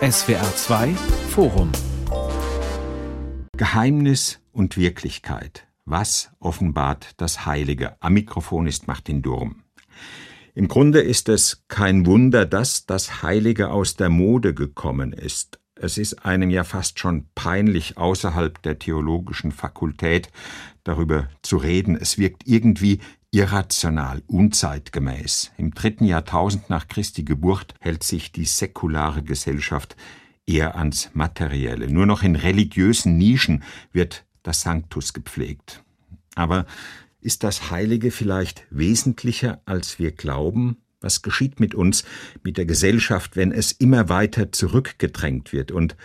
SWR 2 Forum Geheimnis und Wirklichkeit. Was offenbart das Heilige? Am Mikrofon ist Martin Durm. Im Grunde ist es kein Wunder, dass das Heilige aus der Mode gekommen ist. Es ist einem ja fast schon peinlich, außerhalb der theologischen Fakultät darüber zu reden. Es wirkt irgendwie irrational, unzeitgemäß. Im dritten Jahrtausend nach Christi Geburt hält sich die säkulare Gesellschaft eher ans Materielle. Nur noch in religiösen Nischen wird das Sanctus gepflegt. Aber ist das Heilige vielleicht wesentlicher, als wir glauben? Was geschieht mit uns, mit der Gesellschaft, wenn es immer weiter zurückgedrängt wird? Und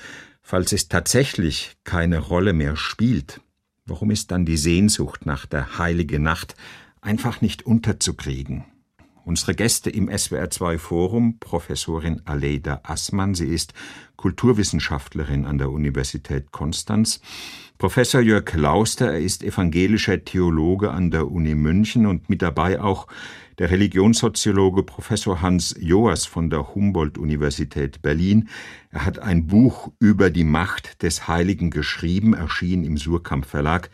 falls es tatsächlich keine Rolle mehr spielt, warum ist dann die Sehnsucht nach der heiligen Nacht einfach nicht unterzukriegen? Unsere Gäste im SWR2 Forum, Professorin Aleida Assmann, sie ist Kulturwissenschaftlerin an der Universität Konstanz, Professor Jörg Lauster, er ist evangelischer Theologe an der Uni München und mit dabei auch der Religionssoziologe Professor Hans Joas von der Humboldt-Universität Berlin. Er hat ein Buch über die Macht des Heiligen geschrieben, erschien im Surkamp Verlag.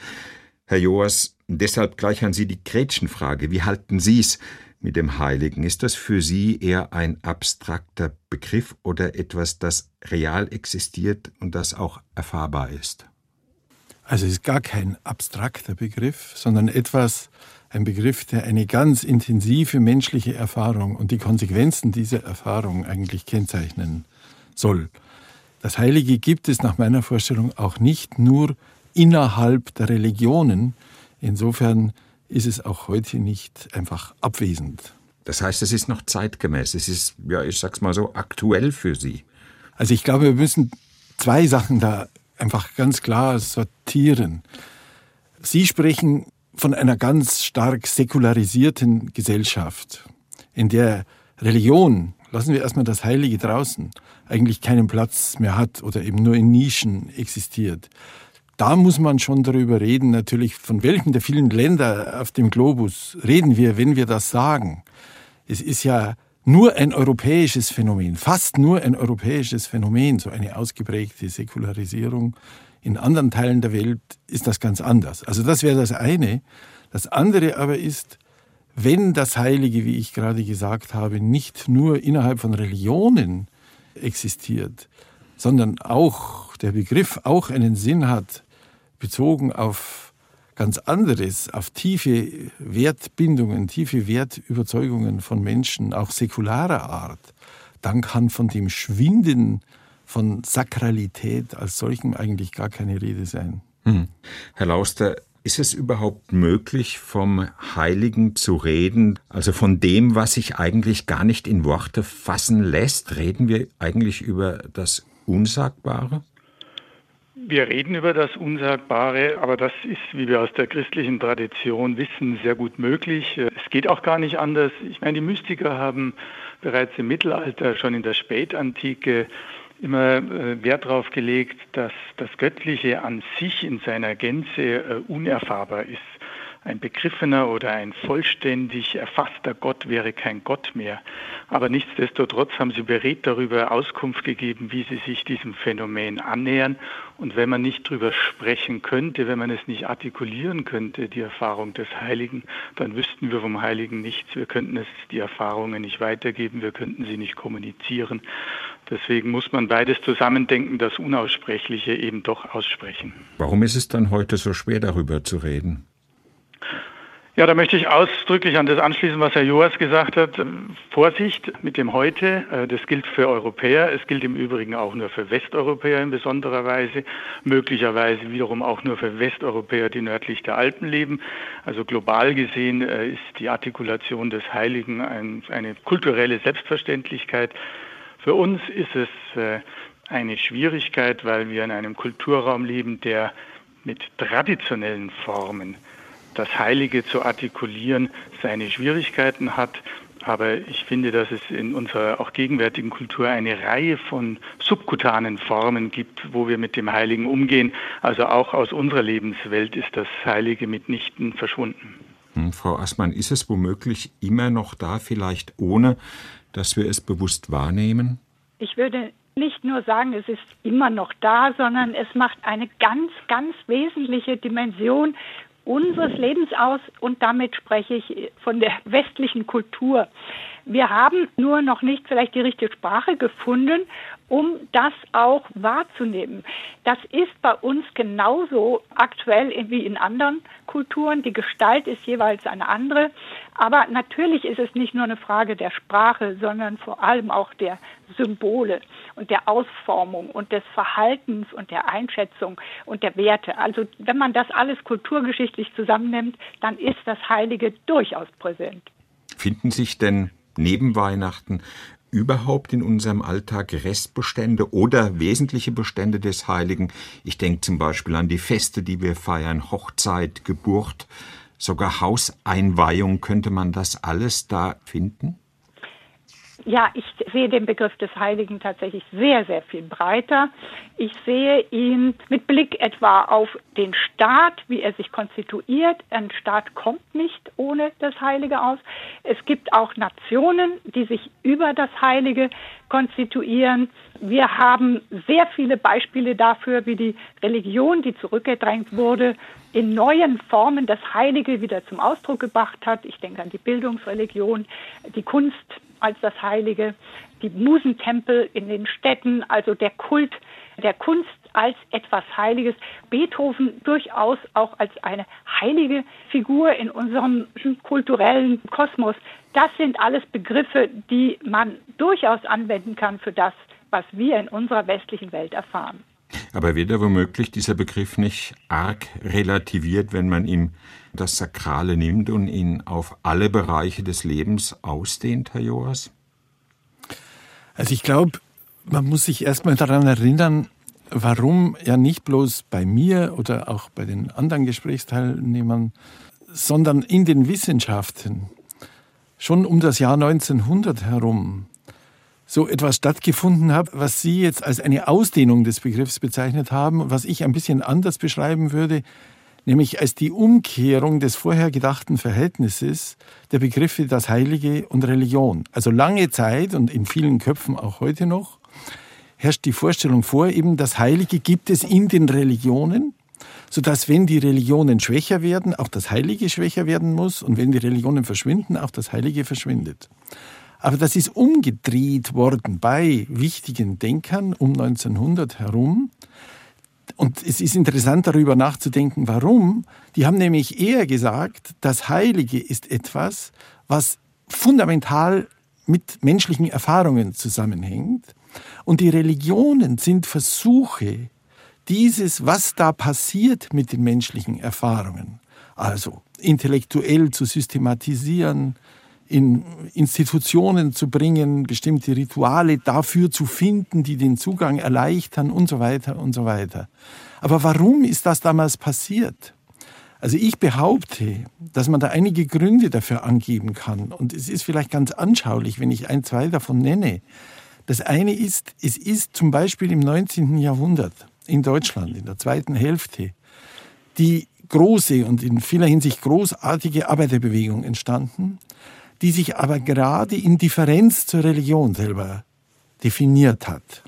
Herr Joas, deshalb gleich an Sie die Gretchenfrage. Wie halten Sie es mit dem Heiligen? Ist das für Sie eher ein abstrakter Begriff oder etwas, das real existiert und das auch erfahrbar ist? Also es ist gar kein abstrakter Begriff, sondern etwas, ein Begriff, der eine ganz intensive menschliche Erfahrung und die Konsequenzen dieser Erfahrung eigentlich kennzeichnen soll. Das Heilige gibt es nach meiner Vorstellung auch nicht nur innerhalb der Religionen. Insofern ist es auch heute nicht einfach abwesend. Das heißt, es ist noch zeitgemäß. Es ist, ja, ich sag's mal so, aktuell für Sie. Also ich glaube, wir müssen zwei Sachen da einfach ganz klar sortieren. Sie sprechen von einer ganz stark säkularisierten Gesellschaft, in der Religion, lassen wir erstmal das Heilige draußen, eigentlich keinen Platz mehr hat oder eben nur in Nischen existiert da muss man schon darüber reden, natürlich, von welchen der vielen Länder auf dem Globus reden wir, wenn wir das sagen. Es ist ja nur ein europäisches Phänomen, fast nur ein europäisches Phänomen, so eine ausgeprägte Säkularisierung. In anderen Teilen der Welt ist das ganz anders. Also das wäre das eine. Das andere aber ist, wenn das Heilige, wie ich gerade gesagt habe, nicht nur innerhalb von Religionen existiert, sondern auch der Begriff auch einen Sinn hat, bezogen auf ganz anderes, auf tiefe Wertbindungen, tiefe Wertüberzeugungen von Menschen, auch säkularer Art, dann kann von dem Schwinden von Sakralität als solchem eigentlich gar keine Rede sein. Hm. Herr Lauster, ist es überhaupt möglich, vom Heiligen zu reden, also von dem, was sich eigentlich gar nicht in Worte fassen lässt? Reden wir eigentlich über das Unsagbare? Wir reden über das Unsagbare, aber das ist, wie wir aus der christlichen Tradition wissen, sehr gut möglich. Es geht auch gar nicht anders. Ich meine, die Mystiker haben bereits im Mittelalter, schon in der Spätantike, immer äh, Wert darauf gelegt, dass das Göttliche an sich in seiner Gänze äh, unerfahrbar ist. Ein begriffener oder ein vollständig erfasster Gott wäre kein Gott mehr. Aber nichtsdestotrotz haben sie beredt darüber Auskunft gegeben, wie sie sich diesem Phänomen annähern. Und wenn man nicht darüber sprechen könnte, wenn man es nicht artikulieren könnte, die Erfahrung des Heiligen, dann wüssten wir vom Heiligen nichts. Wir könnten es, die Erfahrungen nicht weitergeben, wir könnten sie nicht kommunizieren. Deswegen muss man beides zusammendenken, das Unaussprechliche eben doch aussprechen. Warum ist es dann heute so schwer, darüber zu reden? Ja, da möchte ich ausdrücklich an das anschließen, was Herr Joas gesagt hat. Vorsicht mit dem Heute, äh, das gilt für Europäer, es gilt im Übrigen auch nur für Westeuropäer in besonderer Weise, möglicherweise wiederum auch nur für Westeuropäer, die nördlich der Alpen leben. Also global gesehen äh, ist die Artikulation des Heiligen eine kulturelle Selbstverständlichkeit. Für uns ist es äh, eine Schwierigkeit, weil wir in einem Kulturraum leben, der mit traditionellen Formen das Heilige zu artikulieren seine Schwierigkeiten hat. Aber ich finde, dass es in unserer auch gegenwärtigen Kultur eine Reihe von subkutanen Formen gibt, wo wir mit dem Heiligen umgehen. Also auch aus unserer Lebenswelt ist das Heilige mitnichten verschwunden. Hm, Frau Assmann, ist es womöglich immer noch da, vielleicht ohne, dass wir es bewusst wahrnehmen? Ich würde nicht nur sagen, es ist immer noch da, sondern es macht eine ganz, ganz wesentliche Dimension unseres Lebens aus und damit spreche ich von der westlichen Kultur. Wir haben nur noch nicht vielleicht die richtige Sprache gefunden, um das auch wahrzunehmen. Das ist bei uns genauso aktuell wie in anderen Kulturen. Die Gestalt ist jeweils eine andere. Aber natürlich ist es nicht nur eine Frage der Sprache, sondern vor allem auch der Symbole und der Ausformung und des Verhaltens und der Einschätzung und der Werte. Also wenn man das alles kulturgeschichtlich zusammennimmt, dann ist das Heilige durchaus präsent. Finden sich denn neben Weihnachten überhaupt in unserem Alltag Restbestände oder wesentliche Bestände des Heiligen? Ich denke zum Beispiel an die Feste, die wir feiern, Hochzeit, Geburt, sogar Hauseinweihung. Könnte man das alles da finden? Ja, ich sehe den Begriff des Heiligen tatsächlich sehr, sehr viel breiter. Ich sehe ihn mit Blick etwa auf den Staat, wie er sich konstituiert. Ein Staat kommt nicht ohne das Heilige aus. Es gibt auch Nationen, die sich über das Heilige konstituieren. Wir haben sehr viele Beispiele dafür, wie die Religion, die zurückgedrängt wurde, in neuen Formen das Heilige wieder zum Ausdruck gebracht hat. Ich denke an die Bildungsreligion, die Kunst als das Heilige, die Musentempel in den Städten, also der Kult der Kunst als etwas Heiliges, Beethoven durchaus auch als eine heilige Figur in unserem kulturellen Kosmos. Das sind alles Begriffe, die man durchaus anwenden kann für das, was wir in unserer westlichen Welt erfahren. Aber wird er womöglich dieser Begriff nicht arg relativiert, wenn man ihm das Sakrale nimmt und ihn auf alle Bereiche des Lebens ausdehnt, Herr Joas? Also ich glaube, man muss sich erstmal daran erinnern, warum ja nicht bloß bei mir oder auch bei den anderen Gesprächsteilnehmern, sondern in den Wissenschaften schon um das Jahr 1900 herum so etwas stattgefunden hat, was Sie jetzt als eine Ausdehnung des Begriffs bezeichnet haben, was ich ein bisschen anders beschreiben würde, nämlich als die Umkehrung des vorher gedachten Verhältnisses der Begriffe das Heilige und Religion. Also lange Zeit und in vielen Köpfen auch heute noch herrscht die Vorstellung vor, eben das Heilige gibt es in den Religionen, sodass wenn die Religionen schwächer werden, auch das Heilige schwächer werden muss und wenn die Religionen verschwinden, auch das Heilige verschwindet. Aber das ist umgedreht worden bei wichtigen Denkern um 1900 herum. Und es ist interessant darüber nachzudenken, warum. Die haben nämlich eher gesagt, das Heilige ist etwas, was fundamental mit menschlichen Erfahrungen zusammenhängt. Und die Religionen sind Versuche, dieses, was da passiert mit den menschlichen Erfahrungen, also intellektuell zu systematisieren, in Institutionen zu bringen, bestimmte Rituale dafür zu finden, die den Zugang erleichtern und so weiter und so weiter. Aber warum ist das damals passiert? Also ich behaupte, dass man da einige Gründe dafür angeben kann. Und es ist vielleicht ganz anschaulich, wenn ich ein, zwei davon nenne. Das eine ist, es ist zum Beispiel im 19. Jahrhundert in Deutschland, in der zweiten Hälfte, die große und in vieler Hinsicht großartige Arbeiterbewegung entstanden, die sich aber gerade in Differenz zur Religion selber definiert hat.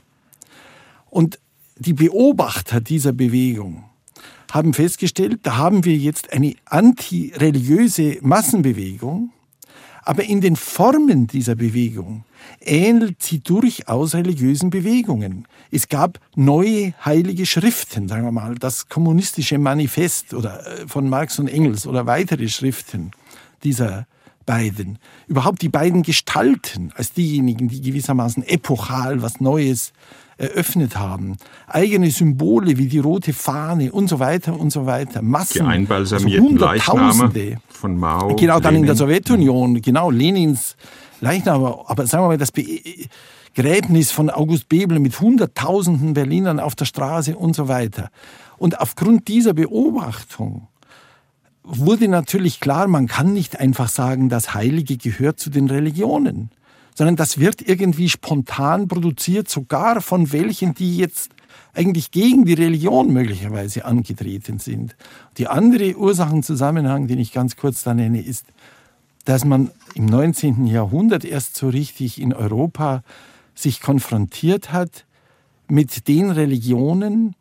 Und die Beobachter dieser Bewegung haben festgestellt, da haben wir jetzt eine antireligiöse Massenbewegung, aber in den Formen dieser Bewegung ähnelt sie durchaus religiösen Bewegungen. Es gab neue heilige Schriften, sagen wir mal, das kommunistische Manifest oder äh, von Marx und Engels oder weitere Schriften dieser beiden, überhaupt die beiden Gestalten als diejenigen, die gewissermaßen epochal was Neues eröffnet haben. Eigene Symbole wie die rote Fahne und so weiter und so weiter. Massen. Die einbalsamierten also Leichname von Mao. Genau, dann Lenin. in der Sowjetunion, genau, Lenins Leichname. Aber sagen wir mal, das Begräbnis von August Bebel mit Hunderttausenden Berlinern auf der Straße und so weiter. Und aufgrund dieser Beobachtung wurde natürlich klar, man kann nicht einfach sagen, das Heilige gehört zu den Religionen, sondern das wird irgendwie spontan produziert, sogar von welchen, die jetzt eigentlich gegen die Religion möglicherweise angetreten sind. Die andere Ursachenzusammenhang, den ich ganz kurz da nenne, ist, dass man im 19. Jahrhundert erst so richtig in Europa sich konfrontiert hat mit den Religionen,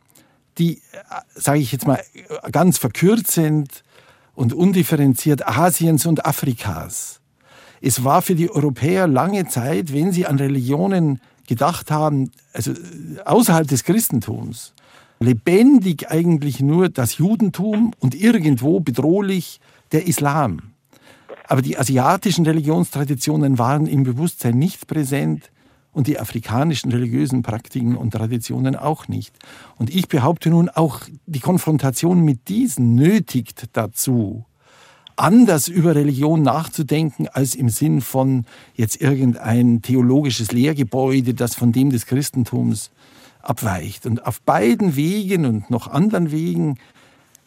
die, sage ich jetzt mal ganz verkürzend und undifferenziert, Asiens und Afrikas. Es war für die Europäer lange Zeit, wenn sie an Religionen gedacht haben, also außerhalb des Christentums, lebendig eigentlich nur das Judentum und irgendwo bedrohlich der Islam. Aber die asiatischen Religionstraditionen waren im Bewusstsein nicht präsent und die afrikanischen religiösen Praktiken und Traditionen auch nicht. Und ich behaupte nun, auch die Konfrontation mit diesen nötigt dazu, anders über Religion nachzudenken als im Sinn von jetzt irgendein theologisches Lehrgebäude, das von dem des Christentums abweicht. Und auf beiden Wegen und noch anderen Wegen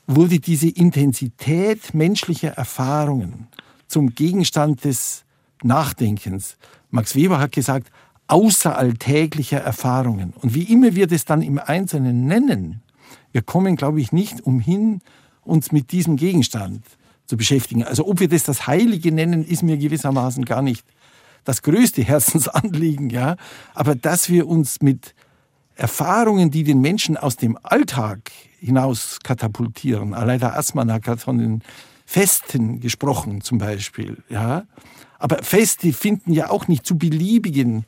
wurde diese Intensität menschlicher Erfahrungen zum Gegenstand des Nachdenkens. Max Weber hat gesagt, außeralltäglicher Erfahrungen. Und wie immer wir das dann im Einzelnen nennen, wir kommen, glaube ich, nicht umhin, uns mit diesem Gegenstand zu beschäftigen. Also ob wir das das Heilige nennen, ist mir gewissermaßen gar nicht das größte Herzensanliegen, ja. Aber dass wir uns mit Erfahrungen, die den Menschen aus dem Alltag hinaus katapultieren, Aleida Assmann hat von den Festen gesprochen zum Beispiel, ja. Aber Feste finden ja auch nicht zu beliebigen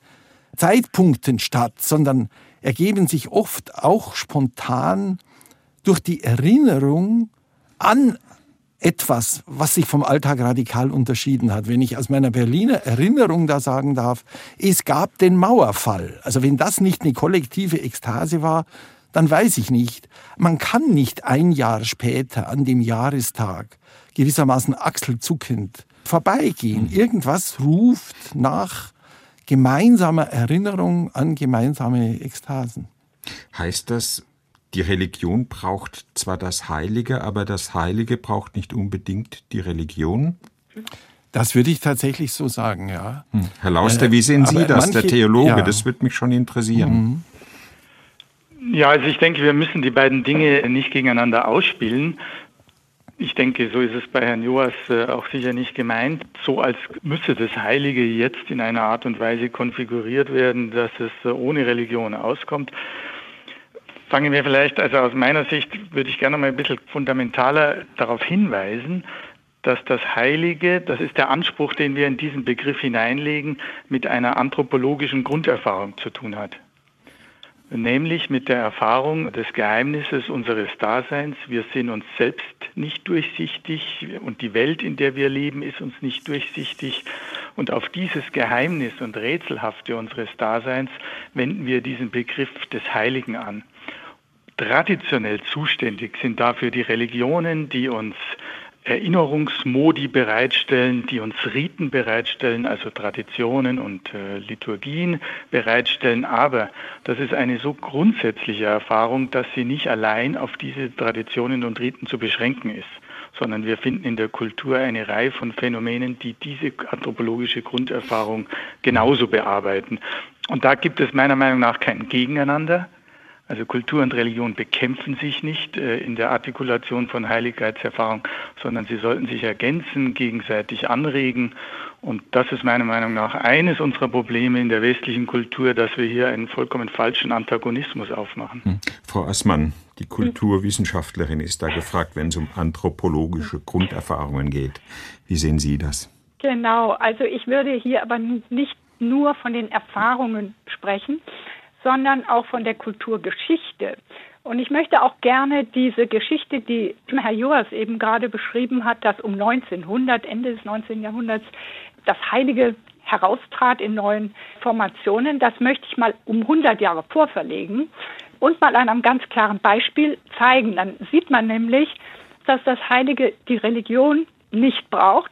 Zeitpunkten statt, sondern ergeben sich oft auch spontan durch die Erinnerung an etwas, was sich vom Alltag radikal unterschieden hat. Wenn ich aus meiner Berliner Erinnerung da sagen darf, es gab den Mauerfall. Also wenn das nicht eine kollektive Ekstase war, dann weiß ich nicht. Man kann nicht ein Jahr später an dem Jahrestag gewissermaßen achselzuckend vorbeigehen. Mhm. Irgendwas ruft nach gemeinsamer Erinnerung an gemeinsame Ekstasen. Heißt das, die Religion braucht zwar das Heilige, aber das Heilige braucht nicht unbedingt die Religion? Das würde ich tatsächlich so sagen, ja. Hm. Herr Lauster, wie sehen Sie das, manche, der Theologe? Ja. Das würde mich schon interessieren. Mhm. Ja, also ich denke, wir müssen die beiden Dinge nicht gegeneinander ausspielen. Ich denke, so ist es bei Herrn Joas äh, auch sicher nicht gemeint, so als müsse das Heilige jetzt in einer Art und Weise konfiguriert werden, dass es äh, ohne Religion auskommt. Fangen wir vielleicht, also aus meiner Sicht würde ich gerne mal ein bisschen fundamentaler darauf hinweisen, dass das Heilige, das ist der Anspruch, den wir in diesen Begriff hineinlegen, mit einer anthropologischen Grunderfahrung zu tun hat nämlich mit der Erfahrung des Geheimnisses unseres Daseins. Wir sind uns selbst nicht durchsichtig und die Welt, in der wir leben, ist uns nicht durchsichtig. Und auf dieses Geheimnis und Rätselhafte unseres Daseins wenden wir diesen Begriff des Heiligen an. Traditionell zuständig sind dafür die Religionen, die uns Erinnerungsmodi bereitstellen, die uns Riten bereitstellen, also Traditionen und äh, Liturgien bereitstellen. Aber das ist eine so grundsätzliche Erfahrung, dass sie nicht allein auf diese Traditionen und Riten zu beschränken ist, sondern wir finden in der Kultur eine Reihe von Phänomenen, die diese anthropologische Grunderfahrung genauso bearbeiten. Und da gibt es meiner Meinung nach kein Gegeneinander, also Kultur und Religion bekämpfen sich nicht äh, in der Artikulation von Heiligkeitserfahrung, sondern sie sollten sich ergänzen, gegenseitig anregen. Und das ist meiner Meinung nach eines unserer Probleme in der westlichen Kultur, dass wir hier einen vollkommen falschen Antagonismus aufmachen. Hm. Frau Assmann, die Kulturwissenschaftlerin ist da gefragt, wenn es um anthropologische Grunderfahrungen geht. Wie sehen Sie das? Genau, also ich würde hier aber nicht nur von den Erfahrungen sprechen, sondern auch von der Kulturgeschichte. Und ich möchte auch gerne diese Geschichte, die Herr Joas eben gerade beschrieben hat, dass um 1900, Ende des 19. Jahrhunderts, das Heilige heraustrat in neuen Formationen, das möchte ich mal um 100 Jahre vorverlegen und mal an einem ganz klaren Beispiel zeigen. Dann sieht man nämlich, dass das Heilige die Religion nicht braucht.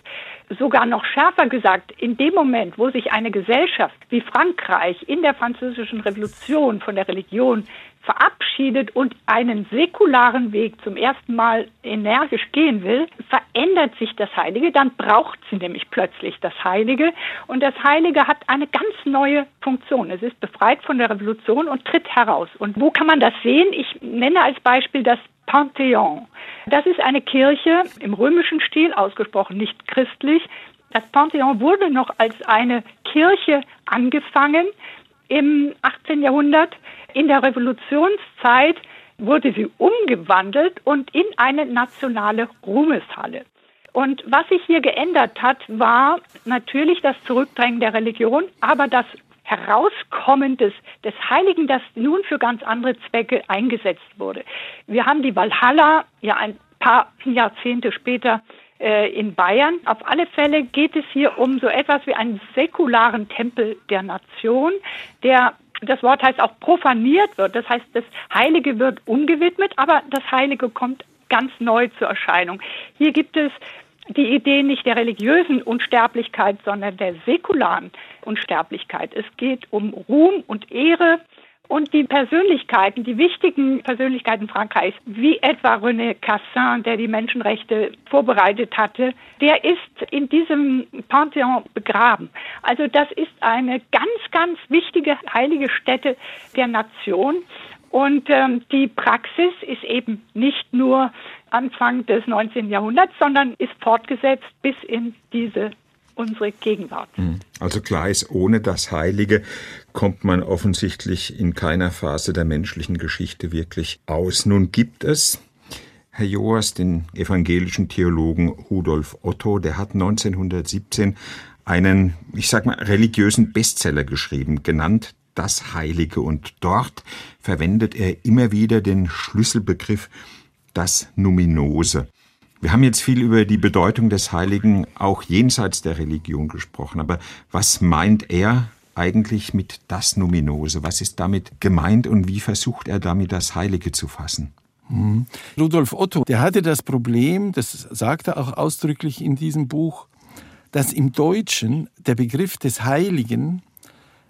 Sogar noch schärfer gesagt, in dem Moment, wo sich eine Gesellschaft wie Frankreich in der französischen Revolution von der Religion verabschiedet und einen säkularen Weg zum ersten Mal energisch gehen will, verändert sich das Heilige, dann braucht sie nämlich plötzlich das Heilige und das Heilige hat eine ganz neue Funktion. Es ist befreit von der Revolution und tritt heraus. Und wo kann man das sehen? Ich nenne als Beispiel das Pantheon. Das ist eine Kirche im römischen Stil, ausgesprochen nicht christlich. Das Pantheon wurde noch als eine Kirche angefangen im 18. Jahrhundert. In der Revolutionszeit wurde sie umgewandelt und in eine nationale Ruhmeshalle. Und was sich hier geändert hat, war natürlich das Zurückdrängen der Religion, aber das Herauskommen des, des Heiligen, das nun für ganz andere Zwecke eingesetzt wurde. Wir haben die Valhalla ja ein paar Jahrzehnte später äh, in Bayern. Auf alle Fälle geht es hier um so etwas wie einen säkularen Tempel der Nation, der das Wort heißt auch profaniert wird. Das heißt, das Heilige wird umgewidmet, aber das Heilige kommt ganz neu zur Erscheinung. Hier gibt es die Idee nicht der religiösen Unsterblichkeit, sondern der säkularen Unsterblichkeit. Es geht um Ruhm und Ehre und die Persönlichkeiten, die wichtigen Persönlichkeiten Frankreichs, wie etwa René Cassin, der die Menschenrechte vorbereitet hatte, der ist in diesem Pantheon begraben. Also das ist eine ganz, ganz wichtige heilige Stätte der Nation. Und ähm, die Praxis ist eben nicht nur Anfang des 19. Jahrhunderts, sondern ist fortgesetzt bis in diese unsere Gegenwart. Hm. Also klar ist, ohne das Heilige kommt man offensichtlich in keiner Phase der menschlichen Geschichte wirklich aus. Nun gibt es Herr Joas, den evangelischen Theologen Rudolf Otto, der hat 1917 einen, ich sag mal, religiösen Bestseller geschrieben, genannt das Heilige. Und dort verwendet er immer wieder den Schlüsselbegriff das Numinose. Wir haben jetzt viel über die Bedeutung des Heiligen auch jenseits der Religion gesprochen, aber was meint er eigentlich mit das Numinose? Was ist damit gemeint und wie versucht er damit das Heilige zu fassen? Mhm. Rudolf Otto, der hatte das Problem, das sagt er auch ausdrücklich in diesem Buch, dass im Deutschen der Begriff des Heiligen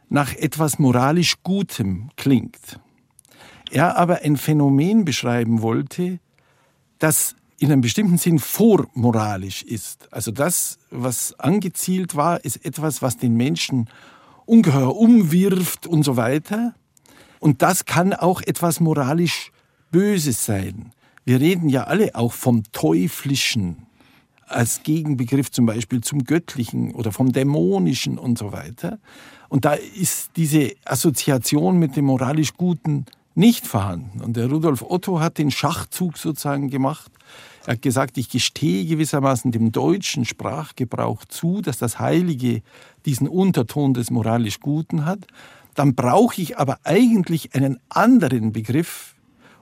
nach etwas moralisch Gutem klingt. Er aber ein Phänomen beschreiben wollte, das in einem bestimmten Sinn vormoralisch ist. Also das, was angezielt war, ist etwas, was den Menschen ungeheuer umwirft und so weiter. Und das kann auch etwas moralisch Böses sein. Wir reden ja alle auch vom Teuflischen als Gegenbegriff zum Beispiel zum Göttlichen oder vom Dämonischen und so weiter. Und da ist diese Assoziation mit dem moralisch Guten nicht vorhanden. Und der Rudolf Otto hat den Schachzug sozusagen gemacht. Er hat gesagt, ich gestehe gewissermaßen dem deutschen Sprachgebrauch zu, dass das Heilige diesen Unterton des moralisch Guten hat. Dann brauche ich aber eigentlich einen anderen Begriff,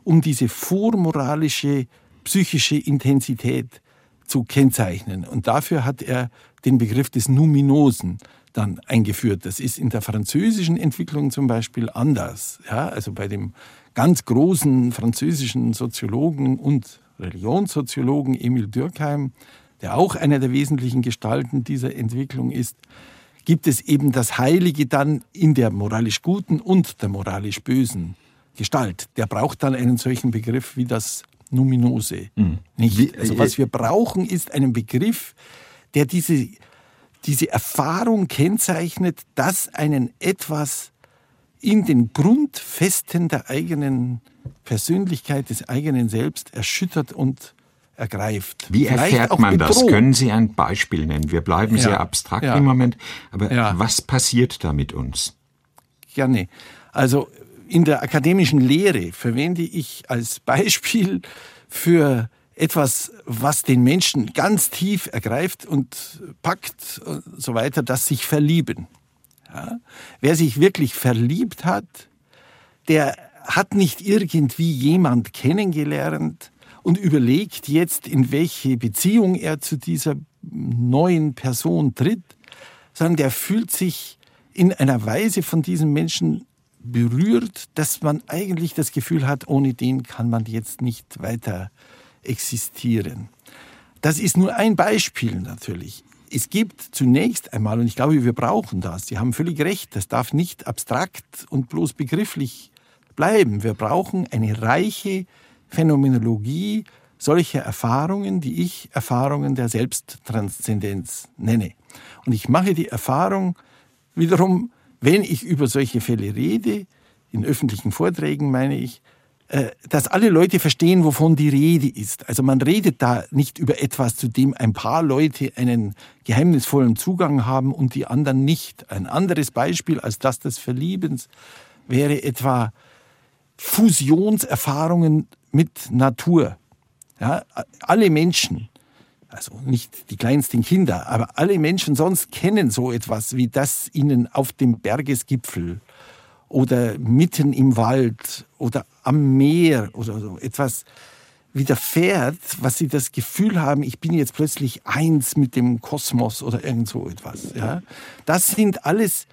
um diese vormoralische psychische Intensität zu kennzeichnen. Und dafür hat er den Begriff des Numinosen dann eingeführt. Das ist in der französischen Entwicklung zum Beispiel anders. Ja, also bei dem ganz großen französischen Soziologen und Religionssoziologen Emil Durkheim, der auch einer der wesentlichen Gestalten dieser Entwicklung ist, gibt es eben das Heilige dann in der moralisch guten und der moralisch bösen Gestalt. Der braucht dann einen solchen Begriff wie das Numinose. Mhm. Nicht? Also was wir brauchen, ist einen Begriff, der diese diese Erfahrung kennzeichnet, dass einen etwas in den Grundfesten der eigenen Persönlichkeit, des eigenen Selbst erschüttert und ergreift. Wie Vielleicht erfährt man das? Können Sie ein Beispiel nennen? Wir bleiben ja, sehr abstrakt ja. im Moment, aber ja. was passiert da mit uns? Gerne. Also in der akademischen Lehre verwende ich als Beispiel für etwas, was den Menschen ganz tief ergreift und packt und so weiter, das sich verlieben. Ja? Wer sich wirklich verliebt hat, der hat nicht irgendwie jemand kennengelernt und überlegt jetzt, in welche Beziehung er zu dieser neuen Person tritt, sondern der fühlt sich in einer Weise von diesem Menschen berührt, dass man eigentlich das Gefühl hat, ohne den kann man jetzt nicht weiter existieren. Das ist nur ein Beispiel natürlich. es gibt zunächst einmal, und ich glaube, wir brauchen das, Sie haben völlig recht, das darf nicht abstrakt und bloß begrifflich bleiben. Wir brauchen eine reiche Phänomenologie solcher Erfahrungen, die ich Erfahrungen der Selbsttranszendenz nenne. Und ich mache die Erfahrung wiederum, wenn ich über solche Fälle rede, in öffentlichen Vorträgen meine ich, dass alle Leute verstehen, wovon die Rede ist. Also man redet da nicht über etwas, zu dem ein paar Leute einen geheimnisvollen Zugang haben und die anderen nicht. Ein anderes Beispiel als das des Verliebens wäre etwa Fusionserfahrungen mit Natur. Ja, alle Menschen, also nicht die kleinsten Kinder, aber alle Menschen sonst kennen so etwas wie das ihnen auf dem Bergesgipfel oder mitten im Wald oder am Meer oder so etwas widerfährt, was sie das Gefühl haben, ich bin jetzt plötzlich eins mit dem Kosmos oder irgend so etwas. Ja? Das sind alles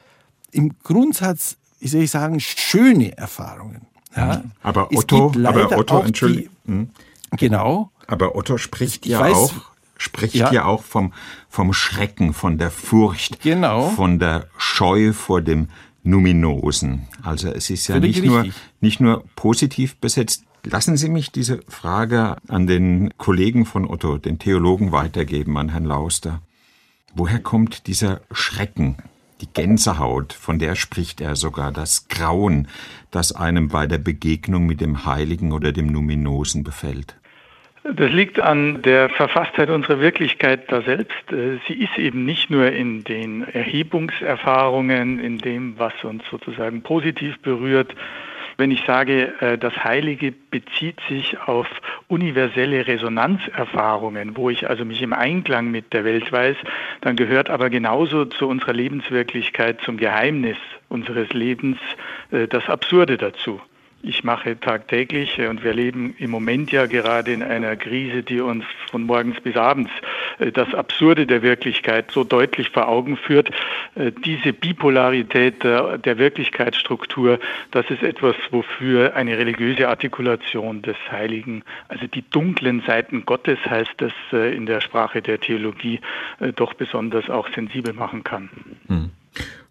im Grundsatz, wie soll ich sagen, schöne Erfahrungen. Ja? Aber Otto, aber Otto, Entschuldigung. Hm. Genau. Aber Otto spricht ich ja weiß, auch spricht ja. ja auch vom, vom Schrecken, von der Furcht, genau. von der Scheu vor dem Numinosen. Also es ist ja nicht nur, nicht nur positiv besetzt. Lassen Sie mich diese Frage an den Kollegen von Otto, den Theologen, weitergeben, an Herrn Lauster. Woher kommt dieser Schrecken, die Gänsehaut, von der spricht er sogar, das Grauen, das einem bei der Begegnung mit dem Heiligen oder dem Numinosen befällt? Das liegt an der Verfasstheit unserer Wirklichkeit da selbst. Äh, sie ist eben nicht nur in den Erhebungserfahrungen, in dem, was uns sozusagen positiv berührt. Wenn ich sage, äh, das Heilige bezieht sich auf universelle Resonanzerfahrungen, wo ich also mich im Einklang mit der Welt weiß, dann gehört aber genauso zu unserer Lebenswirklichkeit, zum Geheimnis unseres Lebens äh, das Absurde dazu ich mache tagtäglich äh, und wir leben im Moment ja gerade in einer Krise, die uns von morgens bis abends äh, das Absurde der Wirklichkeit so deutlich vor Augen führt. Äh, diese Bipolarität der, Wirklichkeitsstruktur, das ist etwas, wofür eine religiöse Artikulation des Heiligen, also die dunklen Seiten Gottes heißt das in der Sprache der Theologie, doch besonders auch sensibel machen kann. Hm.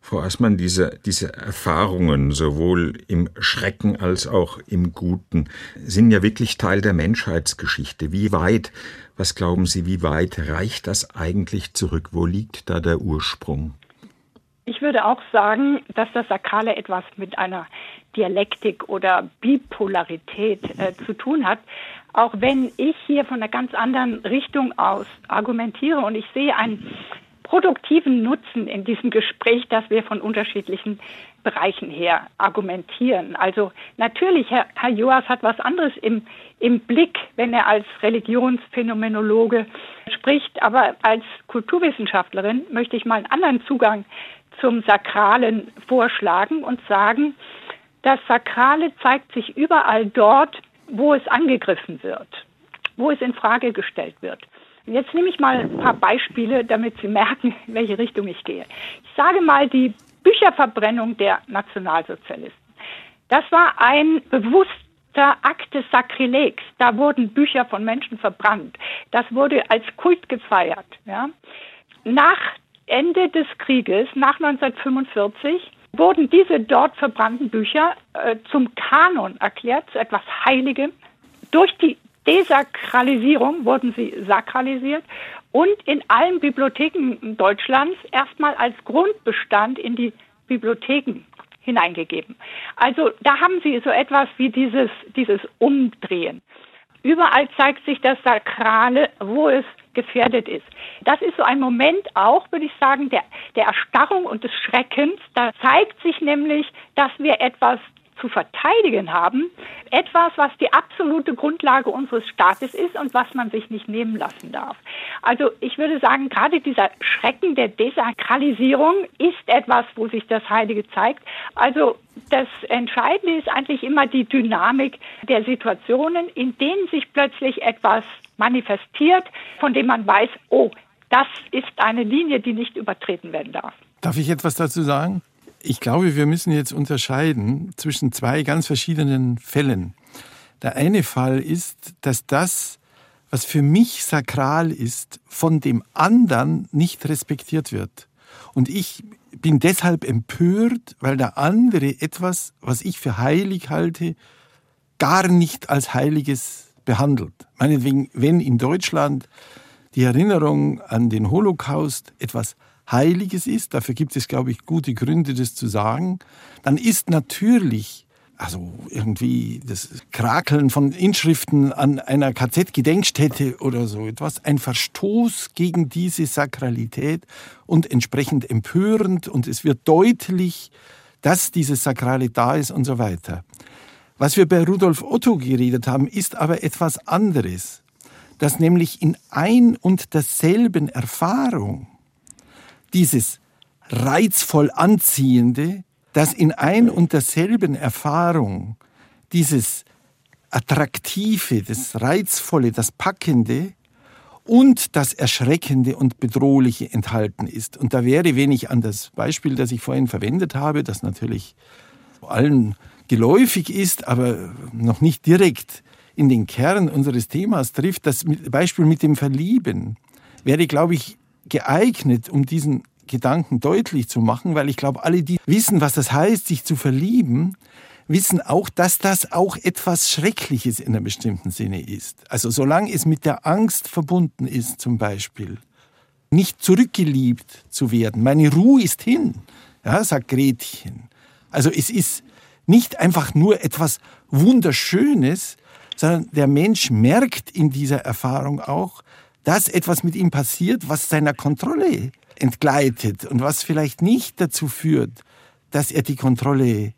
Frau Aßmann, diese, diese Erfahrungen, sowohl im Schrecken als auch im Guten, sind ja wirklich Teil der Menschheitsgeschichte. Wie weit, was glauben Sie, wie weit reicht das eigentlich zurück? Wo liegt da der Ursprung? Ich würde auch sagen, dass das Sakrale etwas mit einer Dialektik oder Bipolarität äh, zu tun hat. Auch wenn ich hier von einer ganz anderen Richtung aus argumentiere und ich sehe ein produktiven Nutzen in diesem Gespräch, dass wir von unterschiedlichen Bereichen her argumentieren. Also natürlich, Herr, Herr Joas hat was anderes im, im Blick, wenn er als Religionsphänomenologe spricht, aber als Kulturwissenschaftlerin möchte ich mal einen anderen Zugang zum Sakralen vorschlagen und sagen, das Sakrale zeigt sich überall dort, wo es angegriffen wird, wo es in Frage gestellt wird. Jetzt nehme ich mal ein paar Beispiele, damit Sie merken, in welche Richtung ich gehe. Ich sage mal die Bücherverbrennung der Nationalsozialisten. Das war ein bewusster Akt des Sakrilegs. Da wurden Bücher von Menschen verbrannt. Das wurde als Kult gefeiert. Ja. Nach Ende des Krieges, nach 1945, wurden diese dort verbrannten Bücher äh, zum Kanon erklärt, zu etwas Heiligem, durch die Desakralisierung wurden sie sakralisiert und in allen Bibliotheken Deutschlands erstmal als Grundbestand in die Bibliotheken hineingegeben. Also da haben Sie so etwas wie dieses, dieses Umdrehen. Überall zeigt sich das Sakrale, wo es gefährdet ist. Das ist so ein Moment auch, würde ich sagen, der, der Erstarrung und des Schreckens. Da zeigt sich nämlich, dass wir etwas zu verteidigen haben, etwas, was die absolute Grundlage unseres Staates ist und was man sich nicht nehmen lassen darf. Also ich würde sagen, gerade dieser Schrecken der Desakralisierung ist etwas, wo sich das Heilige zeigt. Also das Entscheidende ist eigentlich immer die Dynamik der Situationen, in denen sich plötzlich etwas manifestiert, von dem man weiß, oh, das ist eine Linie, die nicht übertreten werden darf. Darf ich etwas dazu sagen? Ich glaube, wir müssen jetzt unterscheiden zwischen zwei ganz verschiedenen Fällen. Der eine Fall ist, dass das, was für mich sakral ist, von dem anderen nicht respektiert wird. Und ich bin deshalb empört, weil der andere etwas, was ich für heilig halte, gar nicht als Heiliges behandelt. Meinetwegen, wenn in Deutschland die Erinnerung an den Holocaust etwas Heiliges ist, dafür gibt es, glaube ich, gute Gründe, das zu sagen, dann ist natürlich also irgendwie das Krakeln von Inschriften an einer KZ-Gedenkstätte oder so etwas, ein Verstoß gegen diese Sakralität und entsprechend empörend und es wird deutlich, dass dieses Sakrale da ist und so weiter. Was wir bei Rudolf Otto geredet haben, ist aber etwas anderes, dass nämlich in ein und derselben Erfahrung dieses reizvoll Anziehende dass in ein und derselben Erfahrung dieses Attraktive, das Reizvolle, das Packende und das Erschreckende und Bedrohliche enthalten ist. Und da wäre, wenn ich an das Beispiel, das ich vorhin verwendet habe, das natürlich allen geläufig ist, aber noch nicht direkt in den Kern unseres Themas trifft, das Beispiel mit dem Verlieben wäre, glaube ich, geeignet, um diesen Gedanken deutlich zu machen, weil ich glaube, alle, die wissen, was das heißt, sich zu verlieben, wissen auch, dass das auch etwas Schreckliches in einem bestimmten Sinne ist. Also solange es mit der Angst verbunden ist, zum Beispiel, nicht zurückgeliebt zu werden. Meine Ruhe ist hin, ja, sagt Gretchen. Also es ist nicht einfach nur etwas Wunderschönes, sondern der Mensch merkt in dieser Erfahrung auch, dass etwas mit ihm passiert, was seiner Kontrolle entgleitet und was vielleicht nicht dazu führt, dass er die Kontrolle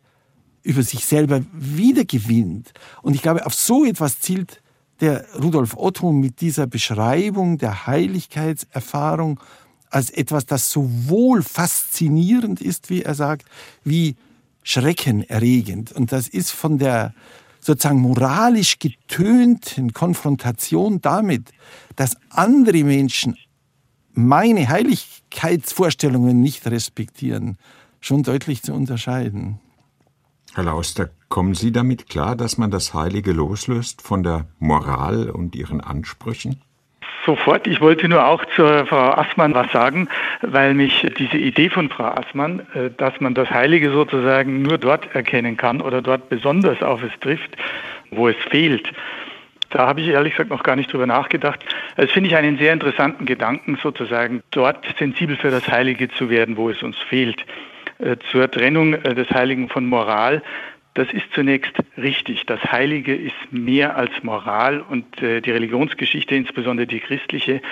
über sich selber wiedergewinnt. Und ich glaube, auf so etwas zielt der Rudolf Otto mit dieser Beschreibung der Heiligkeitserfahrung als etwas, das sowohl faszinierend ist, wie er sagt, wie schreckenerregend. Und das ist von der sozusagen moralisch getönten Konfrontation damit, dass andere Menschen meine Heiligkeitsvorstellungen nicht respektieren, schon deutlich zu unterscheiden. Herr Lauster, kommen Sie damit klar, dass man das Heilige loslöst von der Moral und ihren Ansprüchen? Sofort. Ich wollte nur auch zur Frau Assmann was sagen, weil mich diese Idee von Frau Assmann, äh, dass man das Heilige sozusagen nur dort erkennen kann oder dort besonders auf es trifft, wo es fehlt, da habe ich ehrlich gesagt noch gar nicht drüber nachgedacht. Das finde ich einen sehr interessanten Gedanken, sozusagen dort sensibel für das Heilige zu werden, wo es uns fehlt. Äh, zur Trennung äh, des Heiligen von Moral. Das ist zunächst richtig. Das Heilige ist mehr als Moral und äh, die Religionsgeschichte, insbesondere die christliche,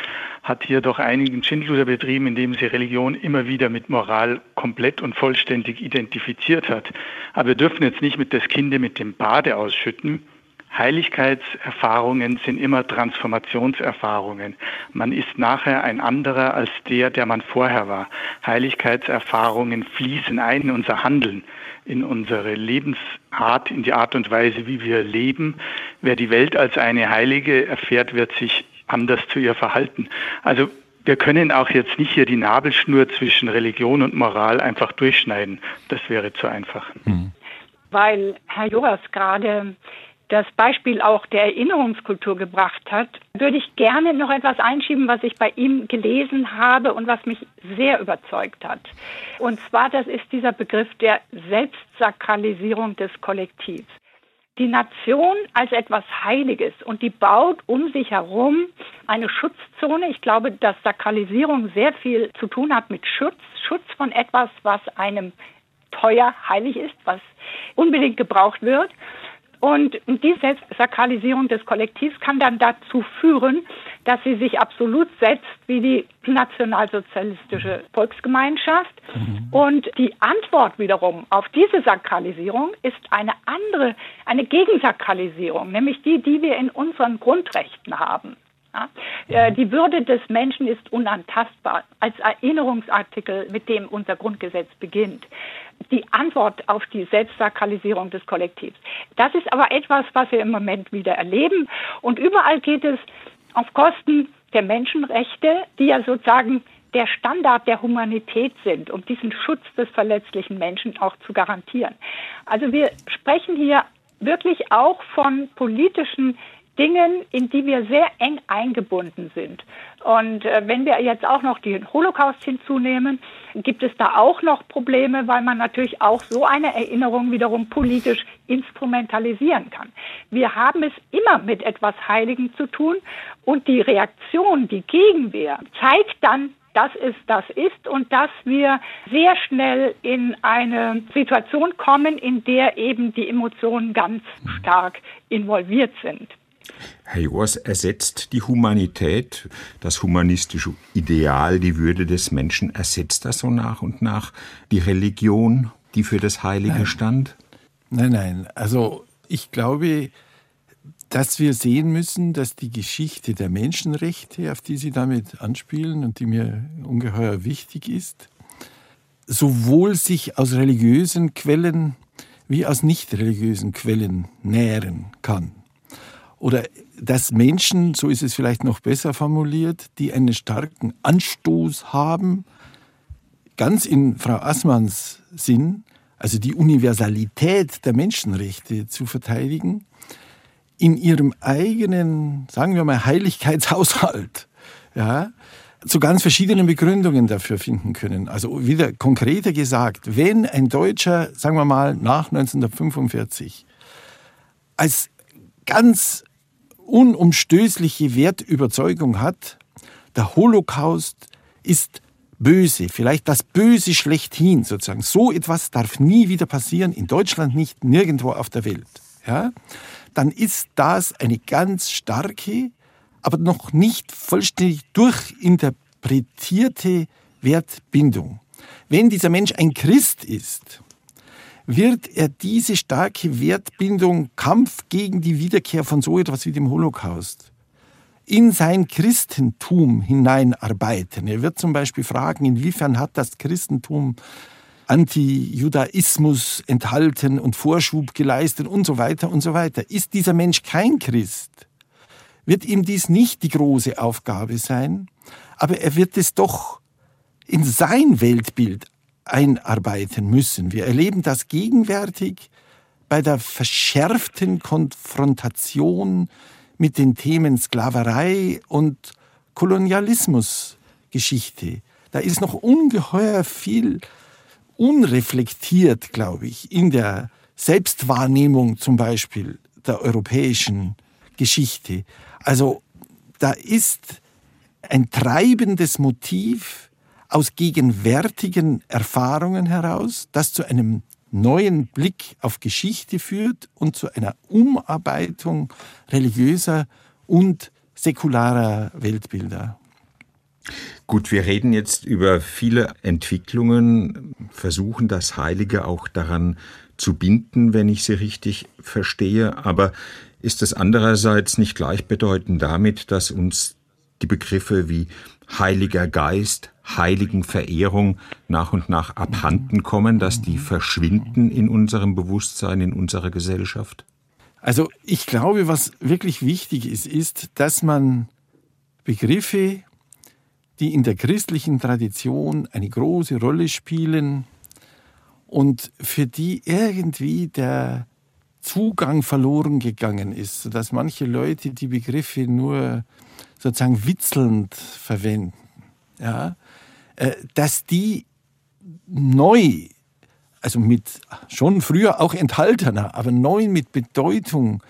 hat hier doch einigen Schindluder betrieben, indem sie Religion immer wieder mit Moral komplett und vollständig identifiziert hat. Aber wir dürfen jetzt nicht mit das Kinde mit dem Bade ausschütten. Heiligkeitserfahrungen sind immer Transformationserfahrungen. Man ist nachher ein anderer als der, der man vorher war. Heiligkeitserfahrungen fließen ein in unser Handeln, in unsere Lebensart, in die Art und Weise, wie wir leben. Wer die Welt als eine Heilige erfährt, wird sich anders zu ihr verhalten. Also wir können auch jetzt nicht hier die Nabelschnur zwischen Religion und Moral einfach durchschneiden. Das wäre zu einfach. Hm. Weil Herr Joras gerade das Beispiel auch der Erinnerungskultur gebracht hat, würde ich gerne noch etwas einschieben, was ich bei ihm gelesen habe und was mich sehr überzeugt hat. Und zwar, das ist dieser Begriff der Selbstsakralisierung des Kollektivs. Die Nation als etwas Heiliges und die baut um sich herum eine Schutzzone. Ich glaube, dass Sakralisierung sehr viel zu tun hat mit Schutz, Schutz von etwas, was einem teuer heilig ist, was unbedingt gebraucht wird. Und diese Sakralisierung des Kollektivs kann dann dazu führen, dass sie sich absolut setzt wie die nationalsozialistische Volksgemeinschaft. Mhm. Und die Antwort wiederum auf diese Sakralisierung ist eine andere, eine Gegensakralisierung, nämlich die, die wir in unseren Grundrechten haben. Ja? Äh, die Würde des Menschen ist unantastbar als Erinnerungsartikel, mit dem unser Grundgesetz beginnt. Die Antwort auf die Selbstsakralisierung des Kollektivs. Das ist aber etwas, was wir im Moment wieder erleben. Und überall geht es auf Kosten der Menschenrechte, die ja sozusagen der Standard der Humanität sind, um diesen Schutz des verletzlichen Menschen auch zu garantieren. Also wir sprechen hier wirklich auch von politischen Dingen, in die wir sehr eng eingebunden sind. Und äh, wenn wir jetzt auch noch den Holocaust hinzunehmen, gibt es da auch noch Probleme, weil man natürlich auch so eine Erinnerung wiederum politisch instrumentalisieren kann. Wir haben es immer mit etwas Heiligen zu tun und die Reaktion, die Gegenwehr zeigt dann, dass es das ist und dass wir sehr schnell in eine Situation kommen, in der eben die Emotionen ganz stark involviert sind. Herr Joas, ersetzt die Humanität, das humanistische Ideal, die Würde des Menschen, ersetzt das so nach und nach die Religion, die für das Heilige nein. stand? Nein, nein. Also ich glaube, dass wir sehen müssen, dass die Geschichte der Menschenrechte, auf die Sie damit anspielen und die mir ungeheuer wichtig ist, sowohl sich aus religiösen Quellen wie aus nicht religiösen Quellen nähren kann. Oder dass Menschen, so ist es vielleicht noch besser formuliert, die einen starken Anstoß haben, ganz in Frau Assmanns Sinn, also die Universalität der Menschenrechte zu verteidigen, in ihrem eigenen, sagen wir mal, Heiligkeitshaushalt, ja, zu ganz verschiedenen Begründungen dafür finden können. Also wieder konkreter gesagt, wenn ein Deutscher, sagen wir mal, nach 1945 als ganz unumstößliche Wertüberzeugung hat, der Holocaust ist böse, vielleicht das Böse schlechthin sozusagen. So etwas darf nie wieder passieren, in Deutschland nicht, nirgendwo auf der Welt. Ja? Dann ist das eine ganz starke, aber noch nicht vollständig durchinterpretierte Wertbindung. Wenn dieser Mensch ein Christ ist, wird er diese starke Wertbindung, Kampf gegen die Wiederkehr von so etwas wie dem Holocaust, in sein Christentum hineinarbeiten. Er wird zum Beispiel fragen, inwiefern hat das Christentum Antijudaismus enthalten und Vorschub geleistet und so weiter und so weiter. Ist dieser Mensch kein Christ, wird ihm dies nicht die große Aufgabe sein, aber er wird es doch in sein Weltbild einarbeiten müssen. Wir erleben das gegenwärtig bei der verschärften Konfrontation mit den Themen Sklaverei und Kolonialismusgeschichte. Da ist noch ungeheuer viel unreflektiert, glaube ich, in der Selbstwahrnehmung zum Beispiel der europäischen Geschichte. Also da ist ein treibendes Motiv, aus gegenwärtigen Erfahrungen heraus, das zu einem neuen Blick auf Geschichte führt und zu einer Umarbeitung religiöser und säkularer Weltbilder. Gut, wir reden jetzt über viele Entwicklungen, versuchen das Heilige auch daran zu binden, wenn ich sie richtig verstehe, aber ist es andererseits nicht gleichbedeutend damit, dass uns die Begriffe wie Heiliger Geist, Heiligenverehrung nach und nach abhanden kommen, dass die verschwinden in unserem Bewusstsein, in unserer Gesellschaft? Also ich glaube, was wirklich wichtig ist, ist, dass man Begriffe, die in der christlichen Tradition eine große Rolle spielen und für die irgendwie der Zugang verloren gegangen ist, sodass manche Leute die Begriffe nur sozusagen witzelnd verwenden, ja, äh, dass die neu, also mit schon früher auch enthaltener, aber neu mit Bedeutung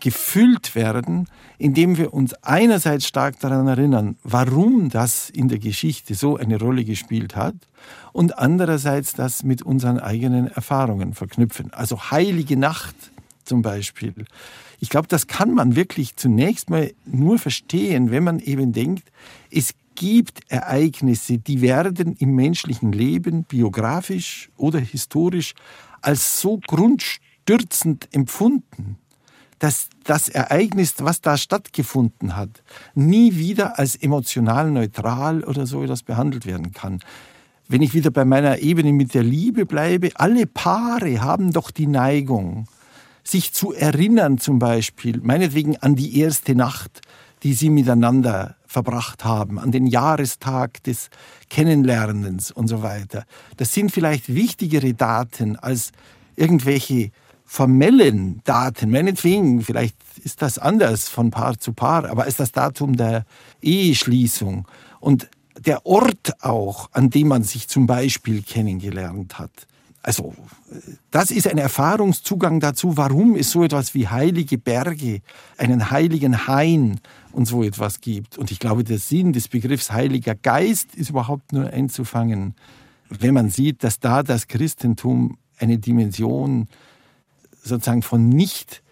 gefüllt werden, indem wir uns einerseits stark daran erinnern, warum das in der Geschichte so eine Rolle gespielt hat und andererseits das mit unseren eigenen Erfahrungen verknüpfen. Also heilige Nacht zum Beispiel. Ich glaube, das kann man wirklich zunächst mal nur verstehen, wenn man eben denkt, es gibt Ereignisse, die werden im menschlichen Leben biografisch oder historisch als so grundstürzend empfunden, dass das Ereignis, was da stattgefunden hat, nie wieder als emotional neutral oder so etwas behandelt werden kann. Wenn ich wieder bei meiner Ebene mit der Liebe bleibe, alle Paare haben doch die Neigung, sich zu erinnern zum Beispiel, meinetwegen an die erste Nacht, die sie miteinander verbracht haben, an den Jahrestag des Kennenlernens und so weiter. Das sind vielleicht wichtigere Daten als irgendwelche formellen Daten, meinetwegen, vielleicht ist das anders von Paar zu Paar, aber ist das Datum der Eheschließung und der Ort auch, an dem man sich zum Beispiel kennengelernt hat. Also das ist ein Erfahrungszugang dazu, warum es so etwas wie heilige Berge, einen heiligen Hain und so etwas gibt. Und ich glaube, der Sinn des Begriffs Heiliger Geist ist überhaupt nur einzufangen, wenn man sieht, dass da das Christentum eine Dimension sozusagen von nicht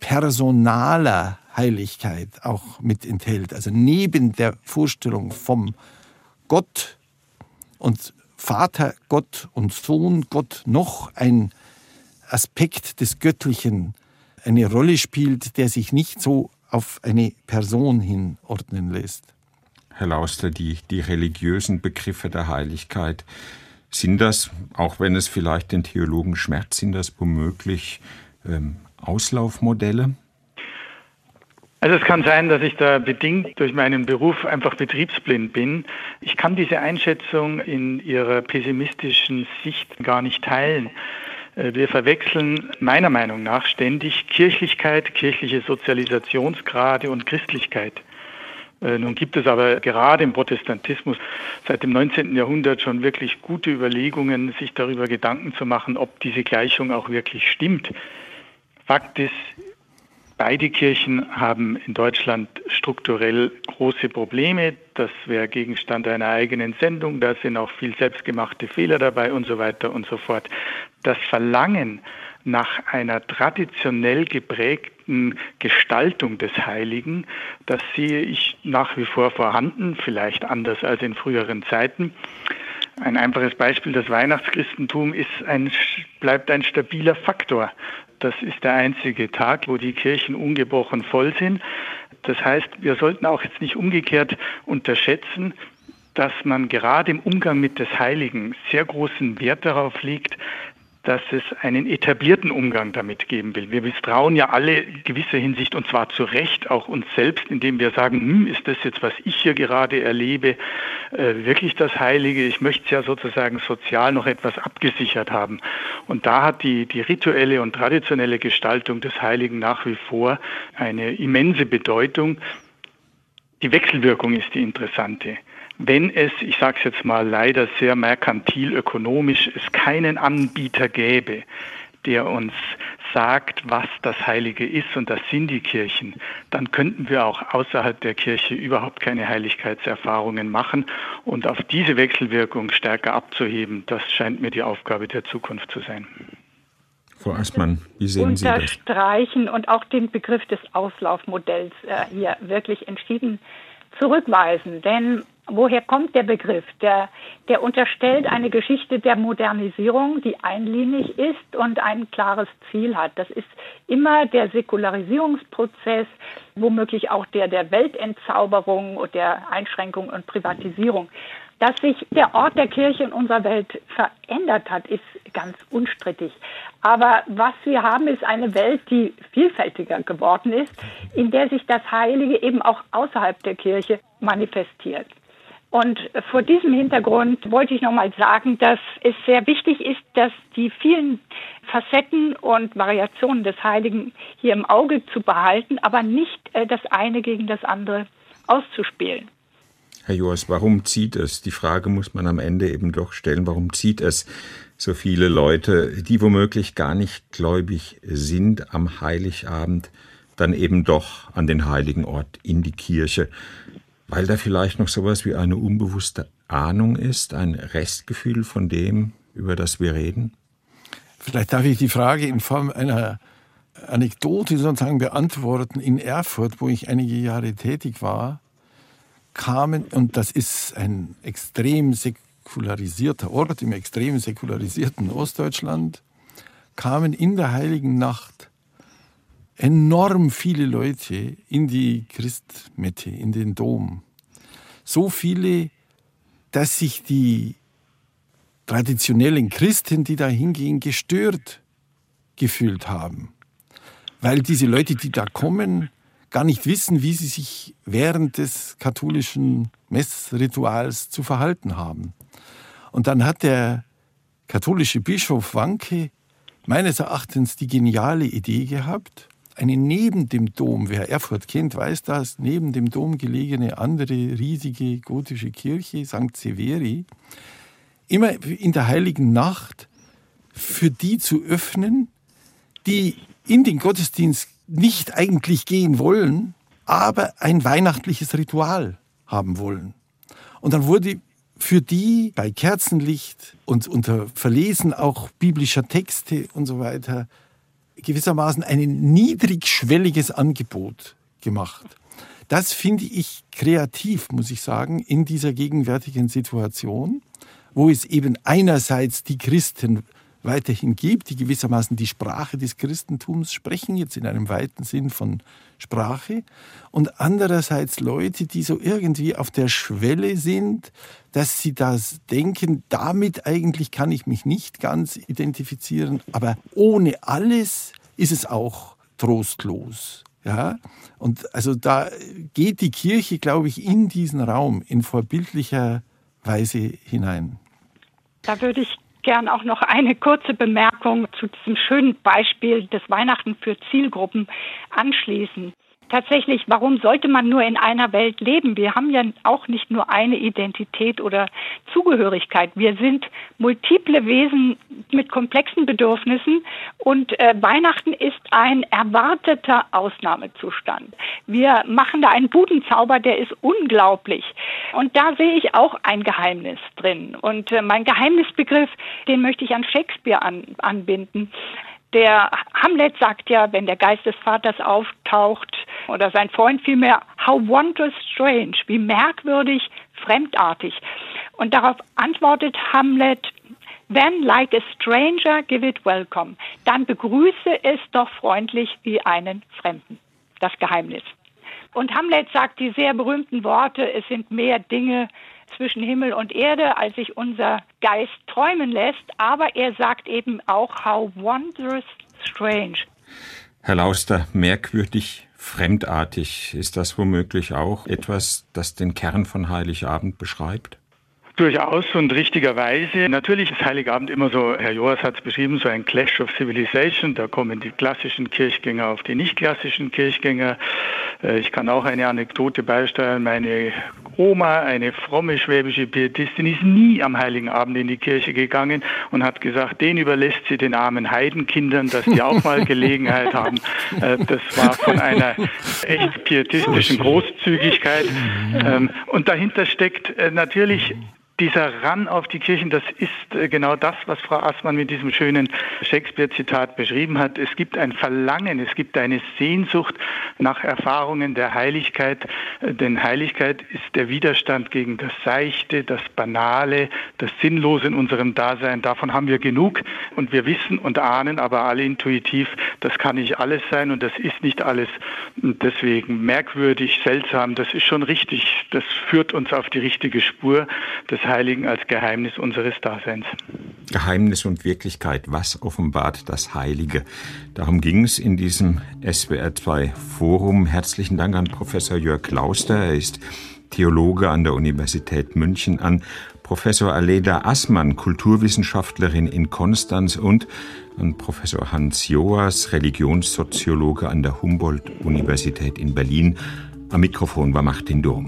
personaler Heiligkeit auch mit enthält. Also neben der Vorstellung vom Gott und Vater Gott und Sohn Gott noch ein Aspekt des Göttlichen eine Rolle spielt, der sich nicht so auf eine Person hinordnen lässt. Herr Lauster, die, die religiösen Begriffe der Heiligkeit, sind das, auch wenn es vielleicht den Theologen schmerzt, sind das womöglich ähm, Auslaufmodelle? Also es kann sein, dass ich da bedingt durch meinen Beruf einfach betriebsblind bin. Ich kann diese Einschätzung in ihrer pessimistischen Sicht gar nicht teilen. Äh, wir verwechseln meiner Meinung nach ständig Kirchlichkeit, kirchliche Sozialisationsgrade und Christlichkeit. Äh, nun gibt es aber gerade im Protestantismus seit dem 19. Jahrhundert schon wirklich gute Überlegungen, sich darüber Gedanken zu machen, ob diese Gleichung auch wirklich stimmt. Fakt ist, Beide Kirchen haben in Deutschland strukturell große Probleme. Das wäre Gegenstand einer eigenen Sendung. Da sind auch viel selbstgemachte Fehler dabei und so weiter und so fort. Das Verlangen nach einer traditionell geprägten Gestaltung des Heiligen, das sehe ich nach wie vor vorhanden, vielleicht anders als in früheren Zeiten. Ein einfaches Beispiel, das Weihnachtschristentum ist ein, bleibt ein stabiler Faktor. Das ist der einzige Tag, wo die Kirchen ungebrochen voll sind. Das heißt, wir sollten auch jetzt nicht umgekehrt unterschätzen, dass man gerade im Umgang mit des Heiligen sehr großen Wert darauf legt, dass es einen etablierten Umgang damit geben will. Wir misstrauen ja alle in gewisser Hinsicht und zwar zu Recht auch uns selbst, indem wir sagen, hm, ist das jetzt, was ich hier gerade erlebe, äh, wirklich das Heilige? Ich möchte es ja sozusagen sozial noch etwas abgesichert haben. Und da hat die, die rituelle und traditionelle Gestaltung des Heiligen nach wie vor eine immense Bedeutung. Die Wechselwirkung ist die interessante wenn es, ich sage es jetzt mal leider sehr merkantil ökonomisch, es keinen Anbieter gäbe, der uns sagt, was das Heilige ist, und das sind die Kirchen, dann könnten wir auch außerhalb der Kirche überhaupt keine Heiligkeitserfahrungen machen. Und auf diese Wechselwirkung stärker abzuheben, das scheint mir die Aufgabe der Zukunft zu sein. Frau Aßmann, wie sehen Sie das? Unterstreichen und auch den Begriff des Auslaufmodells äh, hier wirklich entschieden zurückweisen. Denn Woher kommt der Begriff? Der, der unterstellt eine Geschichte der Modernisierung, die einlinig ist und ein klares Ziel hat. Das ist immer der Säkularisierungsprozess, womöglich auch der der Weltentzauberung und der Einschränkung und Privatisierung. Dass sich der Ort der Kirche in unserer Welt verändert hat, ist ganz unstrittig. Aber was wir haben, ist eine Welt, die vielfältiger geworden ist, in der sich das Heilige eben auch außerhalb der Kirche manifestiert. Und vor diesem Hintergrund wollte ich nochmal sagen, dass es sehr wichtig ist, dass die vielen Facetten und Variationen des Heiligen hier im Auge zu behalten, aber nicht äh, das eine gegen das andere auszuspielen. Herr Joas, warum zieht es? Die Frage muss man am Ende eben doch stellen, warum zieht es so viele Leute, die womöglich gar nicht gläubig sind, am Heiligabend dann eben doch an den heiligen Ort in die Kirche? Weil da vielleicht noch sowas wie eine unbewusste Ahnung ist, ein Restgefühl von dem, über das wir reden? Vielleicht darf ich die Frage in Form einer Anekdote sozusagen beantworten. In Erfurt, wo ich einige Jahre tätig war, kamen, und das ist ein extrem säkularisierter Ort im extrem säkularisierten Ostdeutschland, kamen in der heiligen Nacht enorm viele Leute in die Christmette, in den Dom. So viele, dass sich die traditionellen Christen, die da hingehen, gestört gefühlt haben. Weil diese Leute, die da kommen, gar nicht wissen, wie sie sich während des katholischen Messrituals zu verhalten haben. Und dann hat der katholische Bischof Wanke meines Erachtens die geniale Idee gehabt, eine neben dem Dom, wer Erfurt kennt, weiß das, neben dem Dom gelegene andere riesige gotische Kirche, St. Severi, immer in der heiligen Nacht für die zu öffnen, die in den Gottesdienst nicht eigentlich gehen wollen, aber ein weihnachtliches Ritual haben wollen. Und dann wurde für die bei Kerzenlicht und unter Verlesen auch biblischer Texte und so weiter gewissermaßen ein niedrigschwelliges Angebot gemacht. Das finde ich kreativ, muss ich sagen, in dieser gegenwärtigen Situation, wo es eben einerseits die Christen weiterhin gibt, die gewissermaßen die Sprache des Christentums sprechen, jetzt in einem weiten Sinn von Sprache, und andererseits Leute, die so irgendwie auf der Schwelle sind, dass sie das denken, damit eigentlich kann ich mich nicht ganz identifizieren, aber ohne alles ist es auch trostlos. Ja, und also da geht die Kirche, glaube ich, in diesen Raum in vorbildlicher Weise hinein. Da würde ich gern auch noch eine kurze Bemerkung zu diesem schönen Beispiel des Weihnachten für Zielgruppen anschließen tatsächlich, warum sollte man nur in einer Welt leben? Wir haben ja auch nicht nur eine Identität oder Zugehörigkeit. Wir sind multiple Wesen mit komplexen Bedürfnissen und äh, Weihnachten ist ein erwarteter Ausnahmezustand. Wir machen da einen Budenzauber, der ist unglaublich. Und da sehe ich auch ein Geheimnis drin. Und äh, mein Geheimnisbegriff, den möchte ich an Shakespeare an, anbinden. Der Hamlet sagt ja, wenn der Geist des Vaters auftaucht, oder sein Freund vielmehr, how wondrous strange, wie merkwürdig, fremdartig. Und darauf antwortet Hamlet, Then, like a stranger, give it welcome. Dann begrüße es doch freundlich wie einen Fremden. Das Geheimnis. Und Hamlet sagt die sehr berühmten Worte, es sind mehr Dinge zwischen Himmel und Erde, als sich unser Geist träumen lässt. Aber er sagt eben auch, how wondrous strange. Herr Lauster, merkwürdig, fremdartig, ist das womöglich auch etwas, das den Kern von Heiligabend beschreibt? Durchaus und richtigerweise. Natürlich ist Heiligabend immer so, Herr Joas hat es beschrieben, so ein Clash of Civilization. Da kommen die klassischen Kirchgänger auf die nicht klassischen Kirchgänger. Äh, ich kann auch eine Anekdote beisteuern. Meine Oma, eine fromme schwäbische Pietistin, ist nie am Heiligen Abend in die Kirche gegangen und hat gesagt, den überlässt sie den armen Heidenkindern, dass die auch mal Gelegenheit haben. Äh, das war von einer echt pietistischen Großzügigkeit. Ähm, und dahinter steckt äh, natürlich dieser Ran auf die Kirchen, das ist äh, genau das, was Frau Assmann mit diesem schönen Shakespeare-Zitat beschrieben hat. Es gibt ein Verlangen, es gibt eine Sehnsucht nach Erfahrungen der Heiligkeit, äh, denn Heiligkeit ist der Widerstand gegen das Seichte, das Banale, das Sinnlose in unserem Dasein. Davon haben wir genug und wir wissen und ahnen aber alle intuitiv, das kann nicht alles sein und das ist nicht alles. deswegen merkwürdig, seltsam, das ist schon richtig. Das führt uns auf die richtige Spur. Das Heiligen als Geheimnis unseres Daseins. Geheimnis und Wirklichkeit, was offenbart das Heilige? Darum ging es in diesem SWR2 Forum. Herzlichen Dank an Professor Jörg Lauster. Er ist Theologe an der Universität München, an Professor Aleda Assmann, Kulturwissenschaftlerin in Konstanz und an Professor Hans Joas, Religionssoziologe an der Humboldt-Universität in Berlin. Am Mikrofon war Martin Durm.